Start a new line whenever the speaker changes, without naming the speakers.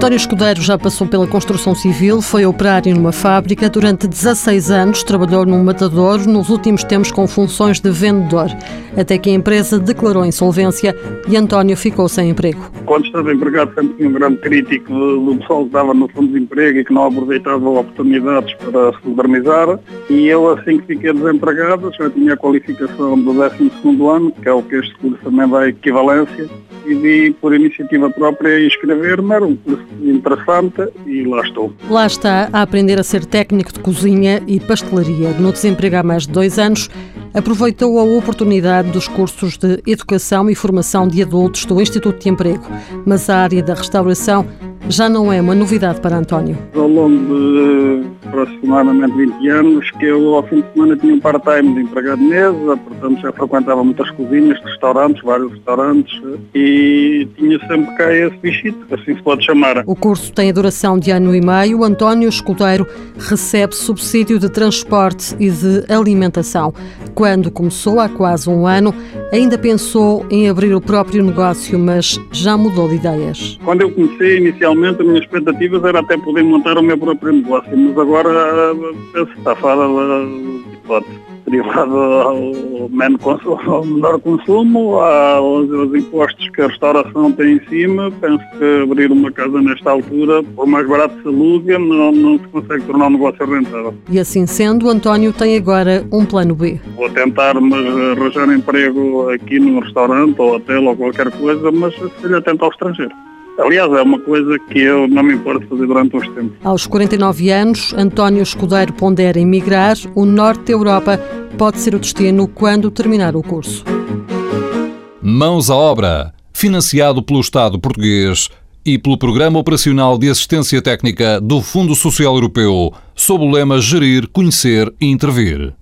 António Escudeiro já passou pela construção civil, foi operário numa fábrica, durante 16 anos trabalhou num matador, nos últimos tempos com funções de vendedor, até que a empresa declarou insolvência e António ficou sem emprego.
Quando estava empregado sempre tinha um grande crítico do pessoal que estava no fundo de emprego e que não aproveitava oportunidades para se modernizar e eu assim que fiquei desempregado já tinha a qualificação do 12º ano, que é o que este curso também dá equivalência, decidi por iniciativa própria inscrever-me, era um curso interessante e lá estou.
Lá está a aprender a ser técnico de cozinha e pastelaria. No desemprego há mais de dois anos, aproveitou a oportunidade dos cursos de Educação e Formação de Adultos do Instituto de Emprego, mas a área da restauração já não é uma novidade para António.
Ao longo de aproximadamente 20 anos, que eu ao fim de semana tinha um part-time de empregado de mesa, portanto já frequentava muitas cozinhas, restaurantes, vários restaurantes, e tinha sempre cá esse bichito, assim se pode chamar.
O curso tem a duração de ano e meio. António Escudeiro recebe subsídio de transporte e de alimentação. Quando começou, há quase um ano, ainda pensou em abrir o próprio negócio, mas já mudou de ideias.
Quando eu comecei, inicialmente, as minhas expectativas era até poder montar o meu próprio negócio, mas agora penso que está fora da hipótese derivado ao, ao menor consumo, aos, aos, impostos que a restauração tem em cima. Penso que abrir uma casa nesta altura, por mais barato se aluga, não, não se consegue tornar um negócio rentável.
E assim sendo, António tem agora um plano B.
Vou tentar mas arranjar emprego aqui num restaurante ou hotel ou qualquer coisa, mas se calhar tentar ao estrangeiro. Aliás, é uma coisa que eu não me importo fazer durante uns tempos.
Aos 49 anos, António Escudeiro pondera emigrar. O norte da Europa pode ser o destino quando terminar o curso.
Mãos à obra. Financiado pelo Estado português e pelo Programa Operacional de Assistência Técnica do Fundo Social Europeu, sob o lema Gerir, Conhecer e Intervir.